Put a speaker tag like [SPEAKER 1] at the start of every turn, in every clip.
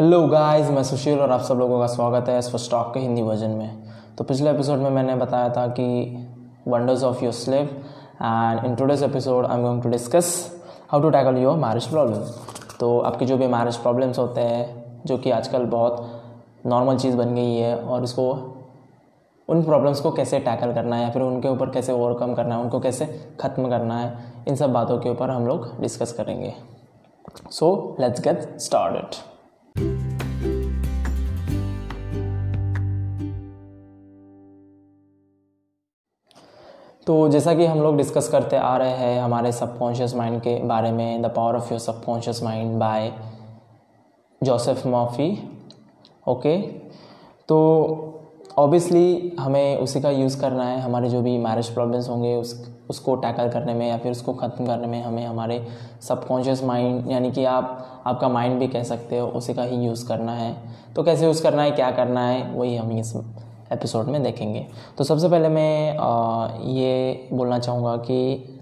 [SPEAKER 1] Hello guys मैं सुशील और आप सब लोगों का स्वागत है इस स्टॉक के हिंदी वर्जन में। तो पिछले एपिसोड में मैंने बताया था कि wonders of your sleep and in today's episode I am going to discuss how to tackle your marriage problem तो आपकी जो भी मैरिज प्रॉब्लम्स होते हैं, जो कि आजकल बहुत नॉर्मल चीज़ बन गई है और इसको उन प्रॉब्लम्स को कैसे टैकल करना है या फिर उनके ऊपर कैसे ओवरकम करना है, उनको कैसे ख़त्म करना है, इन सब बातों के ऊपर हम लोग डिस्कस करेंगे। सो लेट्स गेट स्टार्टेड तो जैसा कि हम लोग डिस्कस करते आ रहे हैं हमारे सबकॉन्शियस माइंड के बारे में the power of your subconscious mind by Joseph Murphy okay तो ऑब्वियसली हमें उसी का यूज़ करना है। हमारे जो भी मैरिज प्रॉब्लम्स होंगे, उस, उसको टैकल करने में या फिर उसको ख़त्म करने में हमें हमारे सबकॉन्शियस माइंड यानी कि आप, आपका माइंड भी कह सकते हो, उसी का ही यूज़ करना है। तो कैसे यूज़ करना है, क्या करना है, वही हम इस एपिसोड में देखेंगे। तो सबसे पहले मैं आ, ये बोलना चाहूँगा कि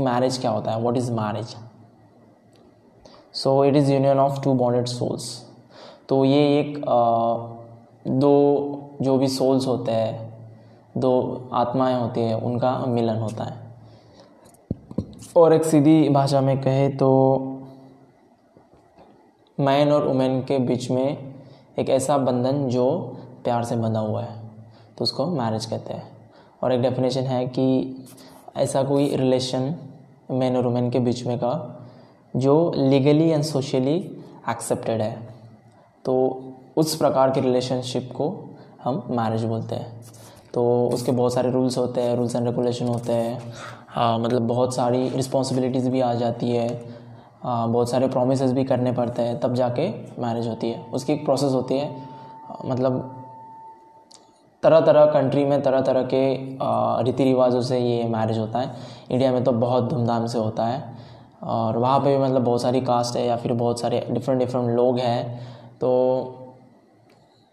[SPEAKER 1] मैरिज क्या होता है? What is marriage so it is union of two bonded souls तो ये एक आ, दो जो भी सोल्स होते हैं दो आत्माएँ होती हैं उनका मिलन होता है। और एक सीधी भाषा में कहे तो मैन और वुमेन के बीच में एक ऐसा बंधन जो प्यार से बंधा हुआ है। तो उसको मैरिज कहते हैं। और एक डेफिनेशन है कि ऐसा कोई रिलेशन मैन और वुमेन के बीच में का जो लीगली एंड सोशली एक्सेप्टेड है। तो उस प्रकार के रिलेशनशिप को हम मैरिज बोलते हैं। तो उसके बहुत सारे रूल्स होते हैं रूल्स एंड रेगुलेशन होते हैं। हाँ मतलब बहुत सारी रिस्पॉन्सिबिलिटीज़ भी आ जाती है। आ, बहुत सारे प्रोमिस भी करने पड़ते हैं तब जाके मैरिज होती है। उसकी एक प्रोसेस होती है। मतलब तरह तरह कंट्री में तरह तरह के रीति रिवाजों से ये मैरिज होता है। इंडिया में तो बहुत धूमधाम से होता है। और वहाँ पे भी मतलब बहुत सारी कास्ट है या फिर बहुत सारे डिफरेंट डिफरेंट लोग हैं। तो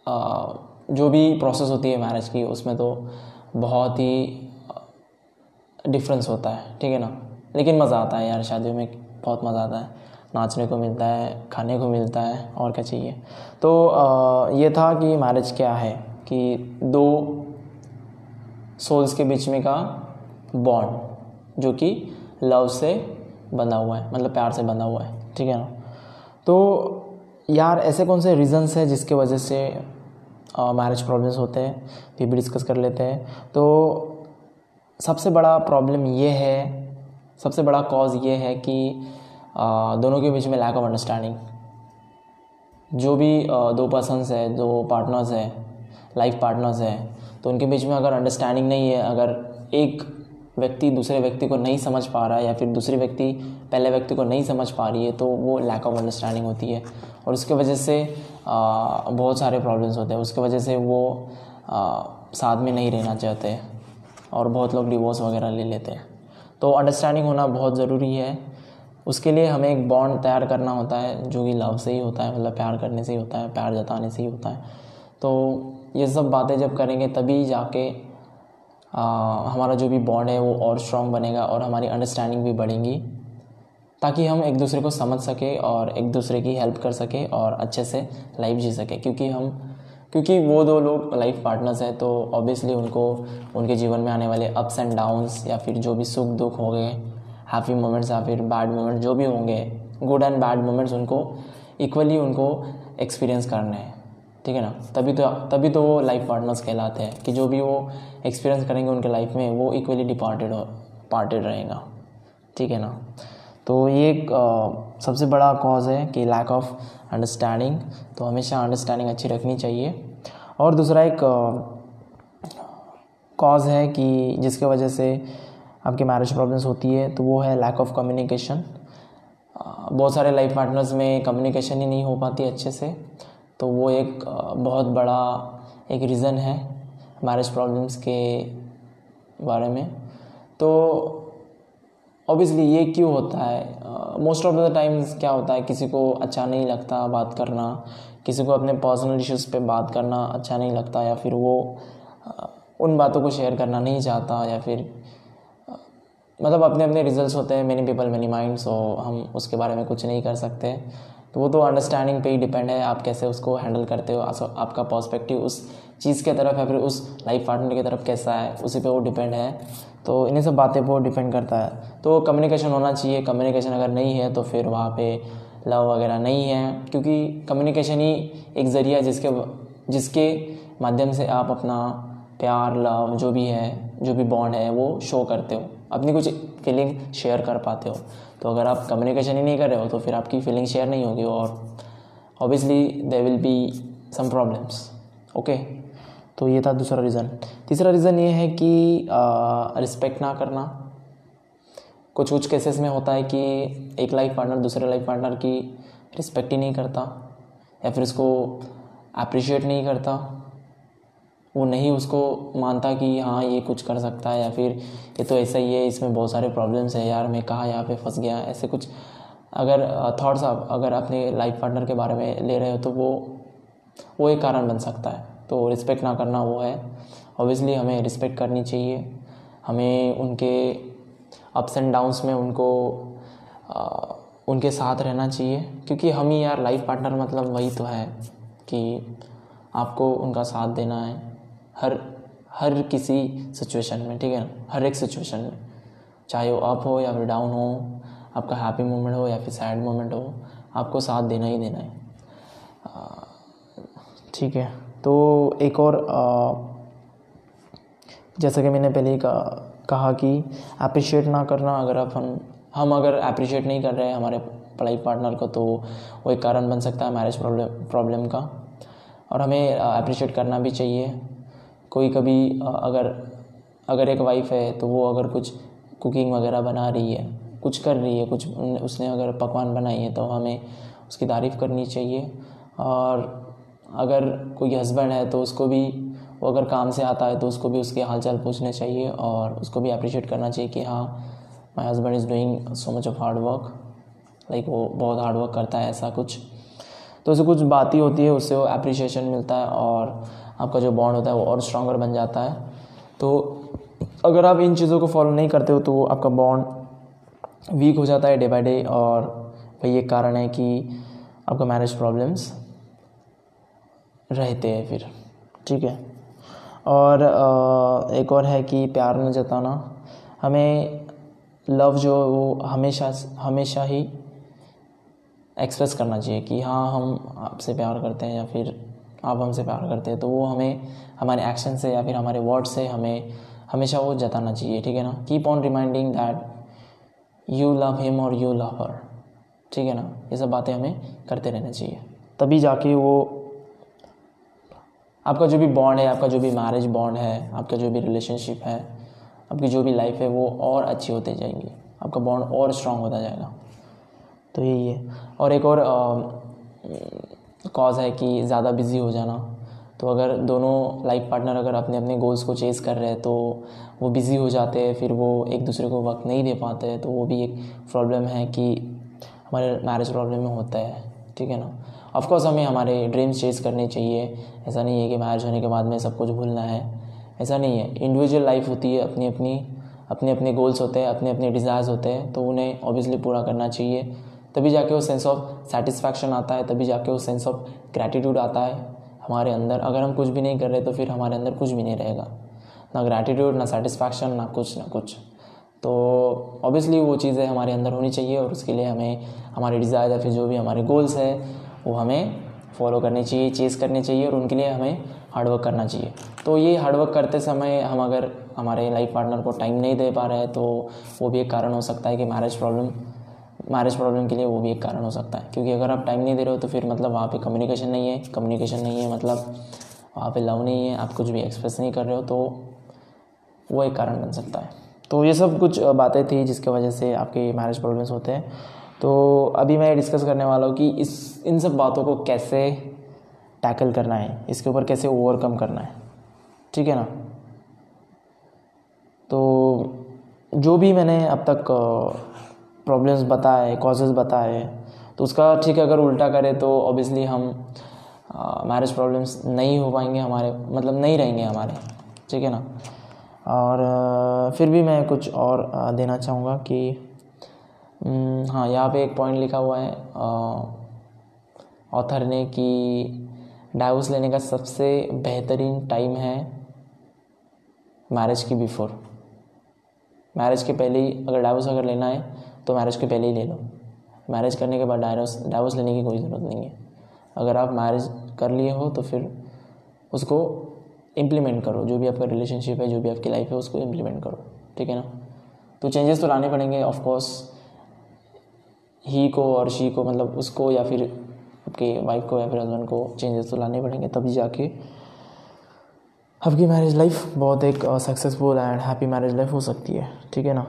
[SPEAKER 1] आ, जो भी प्रोसेस होती है मैरिज की उसमें तो बहुत ही डिफरेंस होता है। ठीक है ना? लेकिन मज़ा आता है यार शादियों में बहुत मज़ा आता है। नाचने को मिलता है खाने को मिलता है और क्या चाहिए? तो आ, ये था कि मैरिज क्या है। कि दो सोल्स के बीच में का बॉन्ड जो कि लव से बंधा हुआ है मतलब प्यार से बंधा हुआ है ठीक है ना? तो यार ऐसे कौन से रीज़न्स हैं जिसके वजह से मैरिज प्रॉब्लम्स होते हैं? ये भी डिस्कस कर लेते हैं। तो सबसे बड़ा प्रॉब्लम ये है सबसे बड़ा कॉज ये है कि आ, दोनों के बीच में लैक ऑफ़ अंडरस्टैंडिंग जो भी आ, दो पर्सनस है दो पार्टनर्स हैं लाइफ पार्टनर्स हैं। तो उनके बीच में अगर अंडरस्टैंडिंग नहीं है अगर एक व्यक्ति दूसरे व्यक्ति को नहीं समझ पा रहा है या फिर दूसरी व्यक्ति पहले व्यक्ति को नहीं समझ पा रही है तो वो लैक ऑफ़ अंडरस्टैंडिंग होती है। और उसके वजह से आ, बहुत सारे प्रॉब्लम्स होते हैं। उसके वजह से वो आ, साथ में नहीं रहना चाहते और बहुत लोग डिवोर्स वगैरह ले लेते हैं। तो अंडरस्टैंडिंग होना बहुत ज़रूरी है। उसके लिए हमें एक बॉन्ड तैयार करना होता है जो कि लव से ही होता है मतलब प्यार करने से ही होता है प्यार जताने से ही होता है। तो ये सब बातें जब करेंगे तभी जाके आ, हमारा जो भी बॉन्ड है वो और स्ट्रॉन्ग बनेगा और हमारी अंडरस्टैंडिंग भी बढ़ेंगी ताकि हम एक दूसरे को समझ सके और एक दूसरे की हेल्प कर सके और अच्छे से लाइफ जी सके। क्योंकि हम क्योंकि वो दो लोग लाइफ पार्टनर्स हैं तो ऑब्वियसली उनको उनके जीवन में आने वाले अप्स एंड डाउन्स या फिर जो भी सुख दुख हो गए हैप्पी मोमेंट्स या फिर बैड मोमेंट्स जो भी होंगे गुड एंड बैड मोमेंट्स उनको इक्वली उनको एक्सपीरियंस करने हैं। ठीक है ना? तभी तो तभी तो वो लाइफ पार्टनर्स कहलाते हैं कि जो भी वो एक्सपीरियंस करेंगे उनके लाइफ में, वो इक्वली डिपार्टेड हो पार्टेड रहेगा। ठीक है ना? तो ये एक सबसे बड़ा कॉज है कि लैक ऑफ़ अंडरस्टैंडिंग तो हमेशा अंडरस्टैंडिंग अच्छी रखनी चाहिए। और दूसरा एक कॉज है कि जिसके वजह से आपकी मैरिज प्रॉब्लम्स होती है तो वो है लैक ऑफ़ कम्युनिकेशन बहुत सारे लाइफ पार्टनर्स में कम्युनिकेशन ही नहीं हो पाती अच्छे से। तो वो एक बहुत बड़ा एक रीज़न है मैरिज प्रॉब्लम्स के बारे में। तो ऑब्वियसली ये क्यों होता है? मोस्ट ऑफ़ द टाइम्स क्या होता है? किसी को अच्छा नहीं लगता बात करना, किसी को अपने पर्सनल इश्यूज़ पे बात करना अच्छा नहीं लगता या फिर वो उन बातों को शेयर करना नहीं चाहता या फिर मतलब अपने अपने रिजल्ट्स होते हैं many people many mind so हम उसके बारे में कुछ नहीं कर सकते। तो वो तो अंडरस्टैंडिंग पे ही डिपेंड है, आप कैसे उसको हैंडल करते हो आपका पर्सपेक्टिव उस चीज़ के तरफ़ या फिर उस लाइफ पार्टनर की तरफ़ कैसा है, उसी पे वो डिपेंड है। तो इन्हीं सब बातें पर डिपेंड करता है। तो कम्युनिकेशन होना चाहिए कम्युनिकेशन अगर नहीं है तो फिर वहाँ पे लव वगैरह नहीं है, क्योंकि कम्युनिकेशन ही एक ज़रिया जिसके जिसके माध्यम से आप अपना प्यार लव जो भी है, जो भी बॉन्ड है, वो शो करते हो। अपनी कुछ फीलिंग शेयर कर पाते हो। तो अगर आप कम्युनिकेशन ही नहीं कर रहे हो तो फिर आपकी फीलिंग शेयर नहीं होगी और obviously they will be some problems okay तो ये था दूसरा रीज़न तीसरा रीज़न ये है कि रिस्पेक्ट ना करना। कुछ कुछ केसेस में होता है कि एक लाइफ पार्टनर दूसरे लाइफ पार्टनर की रिस्पेक्ट ही नहीं करता या फिर उसको अप्रिशिएट नहीं करता। वो नहीं उसको मानता कि हाँ ये कुछ कर सकता है या फिर ये तो ऐसा ही है इसमें बहुत सारे प्रॉब्लम्स है यार मैं कहाँ यहाँ पे फंस गया ऐसे कुछ। अगर थॉट्स आप अगर अपने लाइफ पार्टनर के बारे में ले रहे हो तो वो वो एक कारण बन सकता है। तो रिस्पेक्ट ना करना वो है। ऑब्वियसली हमें रिस्पेक्ट करनी चाहिए। हमें उनके अप्स एंड डाउन्स में उनको आ, उनके साथ रहना चाहिए। क्योंकि हम ही यार लाइफ पार्टनर मतलब वही तो है कि आपको उनका साथ देना है। हर हर किसी सिचुएशन में, ठीक है ना? हर एक सिचुएशन में। चाहे वो अप हो या फिर डाउन हो, आपका हैप्पी मोमेंट हो या फिर सैड मोमेंट हो, आपको साथ देना ही देना है। ठीक है। तो एक और जैसा कि मैंने पहले कहा कि अप्रिशिएट ना करना अगर आप हम हम अगर अप्रिशिएट नहीं कर रहे हैं हमारे पढ़ाई पार्टनर को तो वो एक कारण बन सकता है मैरिज प्रॉब्लम प्रॉब्लम का। और हमें अप्रिशिएट करना भी चाहिए। कोई कभी अगर अगर एक वाइफ है तो वो अगर कुछ कुकिंग वगैरह बना रही है, कुछ कर रही है, कुछ उसने अगर पकवान बनाई है तो हमें उसकी तारीफ़ करनी चाहिए। और अगर कोई हस्बैंड है तो उसको भी, वो अगर काम से आता है तो उसको भी उसके हाल चाल पूछने चाहिए और उसको भी अप्रिशिएट करना चाहिए कि हाँ my husband is doing so much of hard work like वो बहुत हार्ड वर्क करता है, ऐसा कुछ। तो उसे कुछ बात ही होती है, उससे वो अप्रिशिएशन मिलता है और आपका जो बॉन्ड होता है वो और स्ट्रॉगर बन जाता है। तो अगर आप इन चीज़ों को फॉलो नहीं करते हो तो आपका बॉन्ड वीक हो जाता है डे बाई डे और वही एक कारण है कि आपका मैरिज प्रॉब्लम्स रहते हैं फिर। ठीक है? और एक और है कि प्यार न जताना। हमें लव जो वो हमेशा हमेशा ही एक्सप्रेस करना चाहिए कि हाँ हम आपसे प्यार करते हैं या फिर आप हमसे प्यार करते हैं तो वो हमें, हमारे एक्शन से या फिर हमारे वर्ड से हमें, हमेशा वो जताना चाहिए, ठीक है ना? Keep on reminding that you love him और यू लव हर ठीक है ना? ये सब बातें हमें करते रहना चाहिए। तभी जाके वो, आपका जो भी बॉन्ड है, आपका जो भी मैरिज बॉन्ड है, आपका जो भी रिलेशनशिप है, आपकी जो भी लाइफ है, वो और अच्छी होते जाएँगी। आपका बॉन्ड और स्ट्रांग होता जाएगा। तो यही है। और एक और कॉज है कि ज़्यादा बिज़ी हो जाना। तो अगर दोनों लाइफ पार्टनर अगर अपने अपने गोल्स को चेज़ कर रहे हैं तो वो बिज़ी हो जाते हैं, फिर वो एक दूसरे को वक्त नहीं दे पाते तो वो भी एक प्रॉब्लम है कि हमारे मैरिज प्रॉब्लम में होता है, ठीक है ना? ऑफकोर्स हमें हमारे ड्रीम्स चेज़ करने चाहिए। ऐसा नहीं है कि मैरिज होने के बाद में सब कुछ भूलना है। ऐसा नहीं है। इंडिविजुअल लाइफ होती है अपनी अपनी अपने अपने गोल्स होते हैं अपने अपने डिज़ायर्स होते हैं तो उन्हें ऑब्वियसली पूरा करना चाहिए। तभी जाके वो सेंस ऑफ़ सेटिस्फैक्शन आता है, तभी जाके वो सेंस ऑफ़ ग्रैटिट्यूड आता है हमारे अंदर। अगर हम कुछ भी नहीं कर रहे तो फिर हमारे अंदर कुछ भी नहीं रहेगा। ना ग्रैटिट्यूड ना सेटिस्फैक्शन ना कुछ ना कुछ। तो ऑब्वियसली वो चीज़ें हमारे अंदर होनी चाहिए और उसके लिए हमें, हमारे डिज़ायर या फिर जो भी हमारे गोल्स है, वो हमें फॉलो करने चाहिए चेज़ करने चाहिए और उनके लिए हमें हार्डवर्क करना चाहिए। तो ये हार्डवर्क करते समय हम अगर हमारे लाइफ पार्टनर को टाइम नहीं दे पा रहे हैं तो वो भी एक कारण हो सकता है कि मैरिज प्रॉब्लम मैरिज प्रॉब्लम के लिए वो भी एक कारण हो सकता है। क्योंकि अगर आप टाइम नहीं दे रहे हो तो फिर मतलब वहाँ पे कम्युनिकेशन नहीं है। कम्युनिकेशन नहीं है मतलब वहाँ पे लव नहीं है, आप कुछ भी एक्सप्रेस नहीं कर रहे हो तो वो एक कारण बन सकता है। तो ये सब कुछ बातें थी जिसकी वजह से आपके मैरिज प्रॉब्लम्स होते हैं। तो अभी मैं डिस्कस करने वाला हूँ कि इस, इन सब बातों को कैसे टैकल करना है, इसके ऊपर कैसे ओवरकम करना है। ठीक है ना? तो जो भी मैंने अब तक प्रॉब्लम्स बताए कॉजेज़ बताए तो उसका ठीक अगर उल्टा करें तो ऑब्वियसली हम मैरिज प्रॉब्लम्स नहीं हो पाएँगे हमारे मतलब नहीं रहेंगे हमारे ठीक है ना? और uh, फिर भी मैं कुछ और uh, देना चाहूँगा कि um, हाँ यहाँ पे एक पॉइंट लिखा हुआ है ऑथर uh, ने कि डाइवोर्स लेने का सबसे बेहतरीन टाइम है मैरिज की बिफोर मैरिज के पहले ही अगर डाइवोर्स अगर लेना है तो मैरिज के पहले ही ले लो। मैरिज करने के बाद डाइवोर्स डाइवोर्स लेने की कोई ज़रूरत नहीं है। अगर आप मैरिज कर लिए हो तो फिर उसको इम्प्लीमेंट करो। जो भी आपका रिलेशनशिप है, जो भी आपकी लाइफ है, उसको इम्प्लीमेंट करो। ठीक है ना? तो चेंजेस तो लाने पड़ेंगे ऑफकोर्स ही को और शी को मतलब उसको या फिर आपके वाइफ को या फिर हस्बैंड को चेंजेस तो लाने पड़ेंगे। तभी जाके आपकी मैरिज लाइफ बहुत एक successful and happy marriage life हो सकती है। ठीक है ना?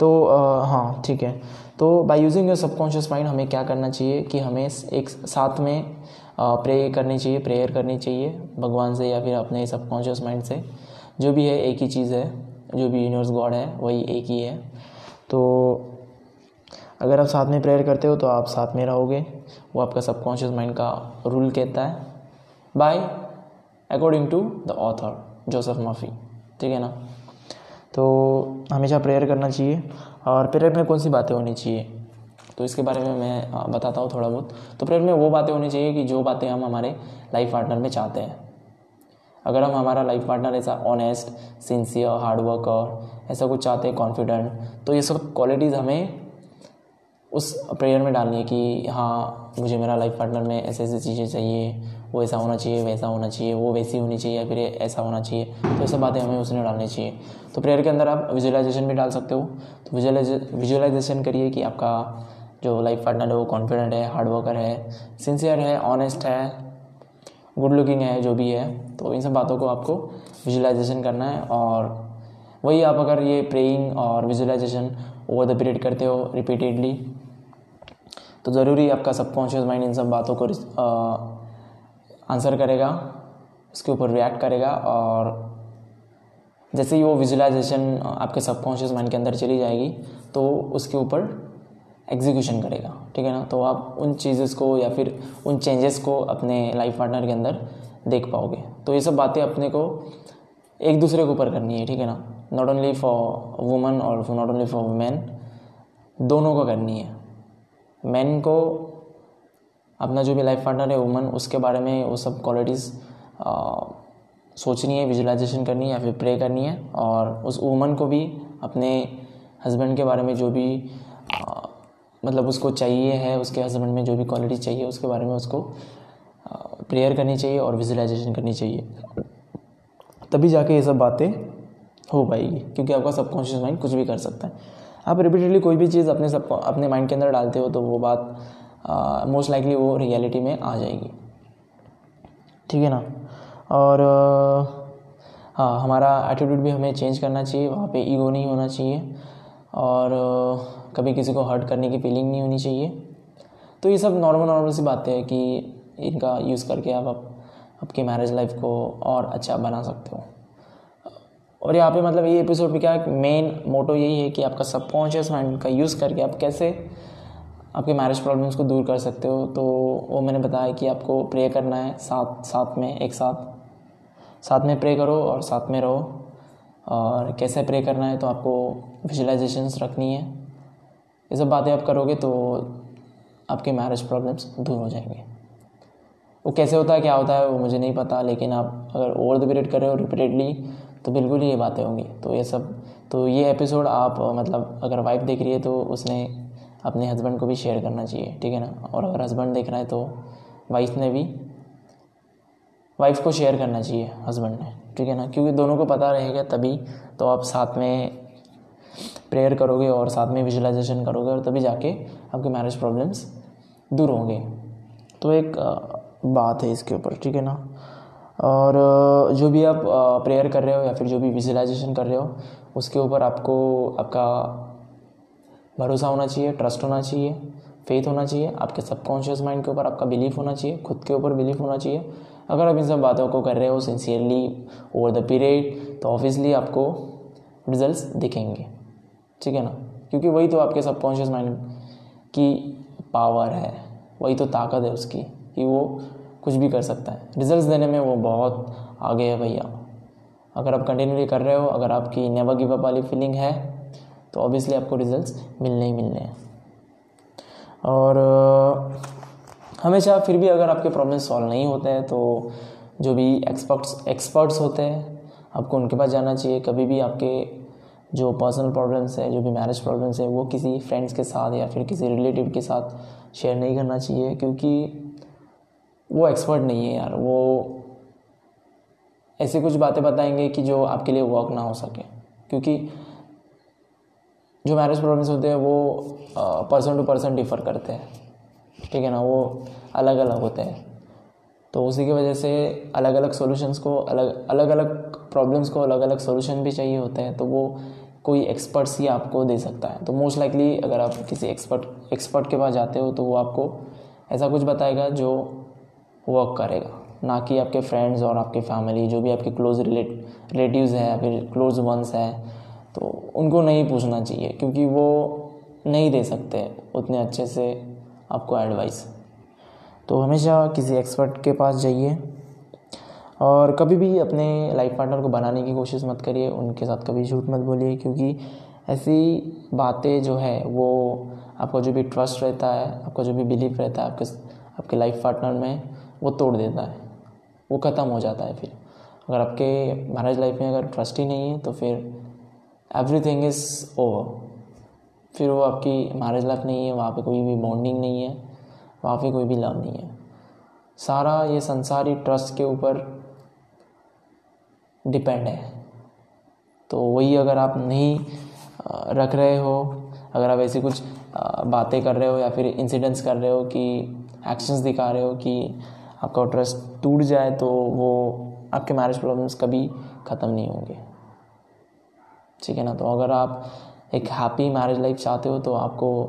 [SPEAKER 1] तो uh, हाँ ठीक है। तो by using your subconscious mind हमें क्या करना चाहिए कि हमें एक साथ में प्रे करनी चाहिए प्रेयर करनी चाहिए भगवान से या फिर अपने सबकॉन्शियस माइंड से। जो भी है एक ही चीज़ है जो भी यूनिवर्स गॉड है वही एक ही है। तो अगर आप साथ में प्रेयर करते हो तो आप साथ में रहोगे। वो आपका सबकॉन्शियस माइंड का रूल कहता है। By according to the author Joseph Murphy ठीक है ना? तो हमेशा प्रेयर करना चाहिए और प्रेयर में कौन सी बातें होनी चाहिए? तो इसके बारे में मैं बताता हूँ थोड़ा बहुत। तो प्रेयर में वो बातें होनी चाहिए कि जो बातें हम हमारे लाइफ पार्टनर में चाहते हैं। अगर हम हमारा लाइफ पार्टनर ऐसा ऑनेस्ट सिंसियर हार्ड वर्क और ऐसा कुछ चाहते हैं कॉन्फिडेंट तो ये सब क्वालिटीज़ हमें उस प्रेयर में डालनी है कि हाँ मुझे मेरा लाइफ पार्टनर में ऐसे ऐसी चीज़ें चाहिए वो ऐसा होना चाहिए, वैसा होना चाहिए, वो वैसी होनी चाहिए या फिर ऐसा होना चाहिए तो ये बातें हमें उसने डालनी चाहिए। तो प्रेयर के अंदर आप विजुअलाइजेशन भी डाल सकते हो। तो विजुअलाइजेशन करिए कि आपका जो लाइफ पार्टनर है वो कॉन्फिडेंट है हार्ड वर्कर है सिंसियर है ऑनेस्ट है गुड लुकिंग है, जो भी है। तो इन सब बातों को आपको विजुअलाइजेशन करना है और वही आप अगर ये प्रेइंग और विजुअलाइजेशन ओवर द पीरियड करते हो रिपीटेडली तो ज़रूरी आपका सबकॉन्शियस माइंड इन सब बातों को आंसर करेगा, उसके ऊपर रिएक्ट करेगा और जैसे ही वो विजुलाइजेशन आपके सबकॉन्शियस माइंड के अंदर चली जाएगी तो उसके ऊपर एग्जीक्यूशन करेगा, ठीक है ना? तो आप उन चीज़ेस को या फिर उन चेंजेस को अपने लाइफ पार्टनर के अंदर देख पाओगे। तो ये सब बातें अपने को एक दूसरे के ऊपर करनी है, ठीक है ना? नॉट ओनली फॉर वुमन और नॉट ओनली फॉर वुमेन दोनों को करनी है। मैन को अपना जो भी लाइफ पार्टनर है वुमन उसके बारे में वो सब क्वालिटीज़ सोचनी है विजुलाइजेशन करनी है या फिर प्रे करनी है और उस वुमन को भी अपने हस्बैंड के बारे में जो भी आ, मतलब उसको चाहिए है उसके हस्बैंड में जो भी क्वालिटी चाहिए उसके बारे में उसको प्रेयर करनी चाहिए और विजुलाइजेशन करनी चाहिए। तभी जाके ये सब बातें हो पाएगी क्योंकि आपका सबकॉन्शियस माइंड कुछ भी कर सकता है। आप रिपीटेडली कोई भी चीज़ अपने सब अपने माइंड के अंदर डालते हो तो वो बात मोस्ट लाइकली वो रियलिटी में आ जाएगी। ठीक है ना? और हाँ हमारा एटीट्यूड भी हमें चेंज करना चाहिए, वहाँ पे ईगो नहीं होना चाहिए, और कभी किसी को हर्ट करने की फीलिंग नहीं होनी चाहिए। तो ये सब नॉर्मल नॉर्मल सी बातें हैं कि इनका यूज़ करके आप आपकी मैरिज लाइफ को और अच्छा बना सकते हो। और यहाँ पे मतलब ये एपिसोड में क्या मेन मोटो यही है कि आपका सबकॉन्शियस माइंड का यूज़ करके आप कैसे आपके मैरिज प्रॉब्लम्स को दूर कर सकते हो। तो वो मैंने बताया कि आपको प्रे करना है साथ साथ में, एक साथ। साथ में प्रे करो और साथ में रहो। और कैसे प्रे करना है तो आपको विजुलाइजेशंस रखनी है। ये सब बातें आप करोगे तो आपके मैरिज प्रॉब्लम्स दूर हो जाएँगे। वो कैसे होता है, क्या होता है वो मुझे नहीं पता, लेकिन आप अगर ओवर द पीरियड कर रहे हो रिपीटेडली तो बिल्कुल ही ये बातें होंगी। तो ये सब तो ये एपिसोड आप मतलब अगर वाइफ देख रही है तो उसने अपने हस्बैंड को भी शेयर करना चाहिए, ठीक है ना? और अगर हस्बैंड देख रहा है तो वाइफ ने भी वाइफ को शेयर करना चाहिए हस्बैंड ने, ठीक है ना? क्योंकि दोनों को पता रहेगा तभी तो आप साथ में प्रेयर करोगे और साथ में विजुलाइजेशन करोगे और तभी जाके आपके मैरिज प्रॉब्लम्स दूर होंगे। तो एक बात है इसके ऊपर, ठीक है ना? और जो भी आप प्रेयर कर रहे हो या फिर जो भी विजुलाइजेशन कर रहे हो, उसके ऊपर आपको, आपका भरोसा होना चाहिए ट्रस्ट होना चाहिए फेथ होना चाहिए, आपके सबकॉन्शियस माइंड के ऊपर आपका बिलीफ होना चाहिए, खुद के ऊपर बिलीफ होना चाहिए। अगर आप इन सब बातों को कर रहे हो सिंसियरली ओवर द पीरियड तो ऑब्वियसली आपको रिजल्ट्स दिखेंगे। ठीक है ना? क्योंकि वही तो आपके सबकॉन्शियस माइंड की पावर है, वही तो ताकत है उसकी कि वो कुछ भी कर सकता है। रिजल्ट्स देने में वो बहुत आगे है भैया। अगर आप कंटिन्यूली कर रहे हो, अगर आपकी नेवर गिव अप वाली फीलिंग है तो ऑब्वियसली आपको रिजल्ट्स मिलने ही मिलने हैं। और हमेशा फिर भी अगर आपके प्रॉब्लम सॉल्व नहीं होते हैं तो जो भी एक्सपर्ट्स एक्सपर्ट्स होते हैं, आपको उनके पास जाना चाहिए। कभी भी आपके जो पर्सनल प्रॉब्लम्स है, जो भी मैरिज प्रॉब्लम्स है, वो किसी फ्रेंड्स के साथ या फिर किसी रिलेटिव के साथ शेयर नहीं करना चाहिए, क्योंकि वो एक्सपर्ट नहीं है यार। वो ऐसी कुछ बातें बताएँगे कि जो आपके लिए वर्क ना हो सके। क्योंकि जो मैरिज प्रॉब्लम्स होते हैं, वो पर्सन टू पर्सन डिफ़र करते हैं। ठीक है ना? वो अलग अलग होते हैं। तो उसी की वजह से अलग अलग सॉल्यूशंस को, अलग अलग अलग प्रॉब्लम्स को अलग अलग सॉल्यूशन भी चाहिए होते हैं तो वो कोई एक्सपर्ट्स ही आपको दे सकता है। तो मोस्ट लाइकली अगर आप किसी एक्सपर्ट एक्सपर्ट के पास जाते हो तो वो आपको ऐसा कुछ बताएगा जो वर्क करेगा। ना कि आपके फ्रेंड्स और आपके फैमिली जो भी आपके क्लोज रिलेट रिलेटिव्स हैं या फिर क्लोज वंस हैं। तो उनको नहीं पूछना चाहिए, क्योंकि वो नहीं दे सकते उतने अच्छे से आपको एडवाइस तो हमेशा किसी एक्सपर्ट के पास जाइए और कभी भी अपने लाइफ पार्टनर को बनाने की कोशिश मत करिए, उनके साथ कभी झूठ मत बोलिए, क्योंकि ऐसी बातें जो है वो आपका जो भी ट्रस्ट रहता है, आपका जो भी बिलीफ रहता है आपके आपके लाइफ पार्टनर में, वो तोड़ देता है। वो ख़त्म हो जाता है फिर। अगर आपके मैरिज लाइफ में अगर ट्रस्ट ही नहीं है तो फिर एवरी थिंग इज़ ओवर फिर वो आपकी मैरिज लाइफ नहीं है, वहाँ पे कोई भी बॉन्डिंग नहीं है, वहाँ पे कोई भी लव नहीं है। सारा ये संसारी ट्रस्ट के ऊपर डिपेंड है। तो वही अगर आप नहीं रख रहे हो, अगर आप ऐसी कुछ बातें कर रहे हो या फिर इंसिडेंट्स कर रहे हो कि एक्शंस दिखा रहे हो कि आपका ट्रस्ट टूट जाए तो वो आपके मैरिज प्रॉब्लम्स कभी ख़त्म नहीं होंगे। ठीक है ना? तो अगर आप एक हैप्पी मैरिज लाइफ चाहते हो तो आपको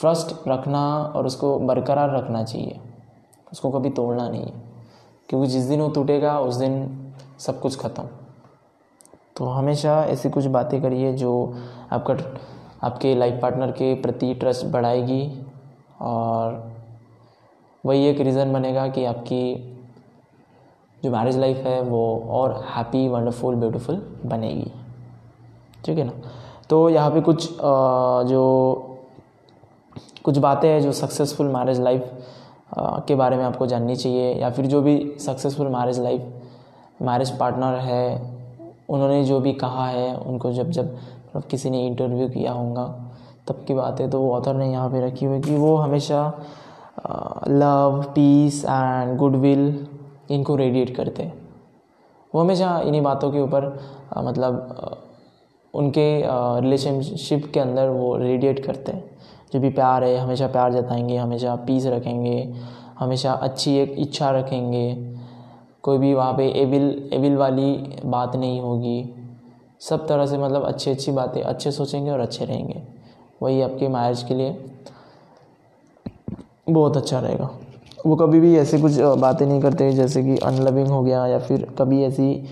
[SPEAKER 1] ट्रस्ट रखना और उसको बरकरार रखना चाहिए। उसको कभी तोड़ना नहीं है। क्योंकि जिस दिन वो टूटेगा, उस दिन सब कुछ ख़त्म। तो हमेशा ऐसी कुछ बातें करिए जो आपका आपके लाइफ पार्टनर के प्रति ट्रस्ट बढ़ाएगी। और वही एक रीज़न बनेगा कि आपकी जो मैरिज लाइफ है, वो और हैप्पी वंडरफुल ब्यूटीफुल बनेगी। ठीक है ना? तो यहाँ पे कुछ जो, कुछ बातें हैं जो सक्सेसफुल मैरिज लाइफ के बारे में आपको जाननी चाहिए या फिर जो भी successful marriage life marriage partner है, उन्होंने जो भी कहा है, उनको जब जब मतलब किसी ने इंटरव्यू किया होगा, तब की बात है तो वो ऑथर ने यहाँ पे रखी हुई कि वो हमेशा लव पीस एंड गुडविल इनको रेडिएट करते हैं। वो हमेशा इन्हीं बातों के ऊपर मतलब उनके रिलेशनशिप के अंदर वो रेडिएट करते हैं। जो भी प्यार है, हमेशा प्यार जताएँगे, हमेशा पीस रखेंगे, हमेशा अच्छी एक इच्छा रखेंगे। कोई भी वहाँ पे एविल एविल वाली बात नहीं होगी। सब तरह से मतलब अच्छी अच्छी बातें, अच्छे सोचेंगे और अच्छे रहेंगे। वही आपके मैरिज के लिए बहुत अच्छा रहेगा। वो कभी भी ऐसे कुछ बातें नहीं करते, जैसे कि अनलविंग हो गया या फिर कभी ऐसी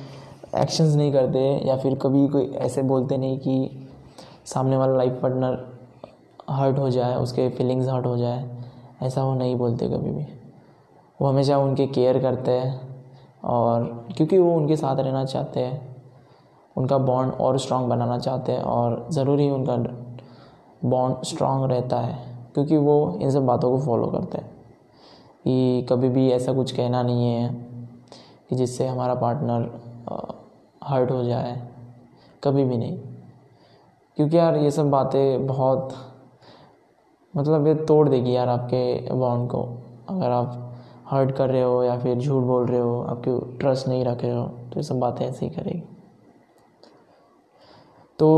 [SPEAKER 1] एक्शंस नहीं करते या फिर कभी कोई ऐसे बोलते नहीं कि सामने वाला लाइफ पार्टनर हर्ट हो जाए, उसके फीलिंग्स हर्ट हो जाए, ऐसा वो नहीं बोलते कभी भी। वो हमेशा उनके केयर करते हैं और क्योंकि वो उनके साथ रहना चाहते हैं, उनका बॉन्ड और स्ट्रांग बनाना चाहते हैं और ज़रूरी उनका बॉन्ड स्ट्रांग रहता है, क्योंकि वो इन सब बातों को फॉलो करते हैं। कि कभी भी ऐसा कुछ कहना नहीं है कि जिससे हमारा पार्टनर हर्ट हो जाए, कभी भी नहीं। क्योंकि यार ये सब बातें बहुत मतलब ये तोड़ देगी यार आपके बॉन्ड को। अगर आप हर्ट कर रहे हो या फिर झूठ बोल रहे हो, आपके ट्रस्ट नहीं रख रहे हो तो ये सब बातें ऐसे ही करेगी। तो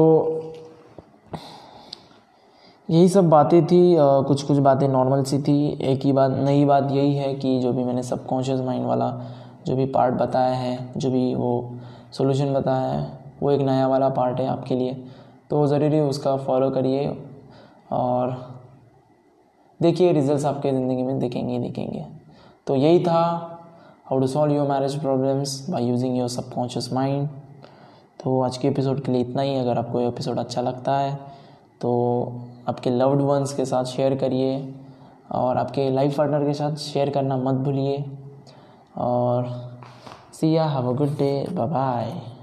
[SPEAKER 1] यही सब बातें थी कुछ कुछ बातें नॉर्मल सी थी। एक ही बात, नई बात यही है कि जो भी मैंने सबकॉन्शियस माइंड वाला जो भी पार्ट बताया है, जो भी वो सॉल्यूशन बताया है। वो एक नया वाला पार्ट है आपके लिए। तो ज़रूरी उसका फॉलो करिए और देखिए रिजल्ट्स आपके ज़िंदगी में दिखेंगे दिखेंगे। तो यही था how to solve your marriage problems by using your subconscious mind तो आज के एपिसोड के लिए इतना ही। अगर आपको ये एपिसोड अच्छा लगता है तो आपके लव्ड वंस के साथ शेयर करिए और आपके लाइफ पार्टनर के साथ शेयर करना मत भूलिए। और See ya. Have a good day. Bye bye.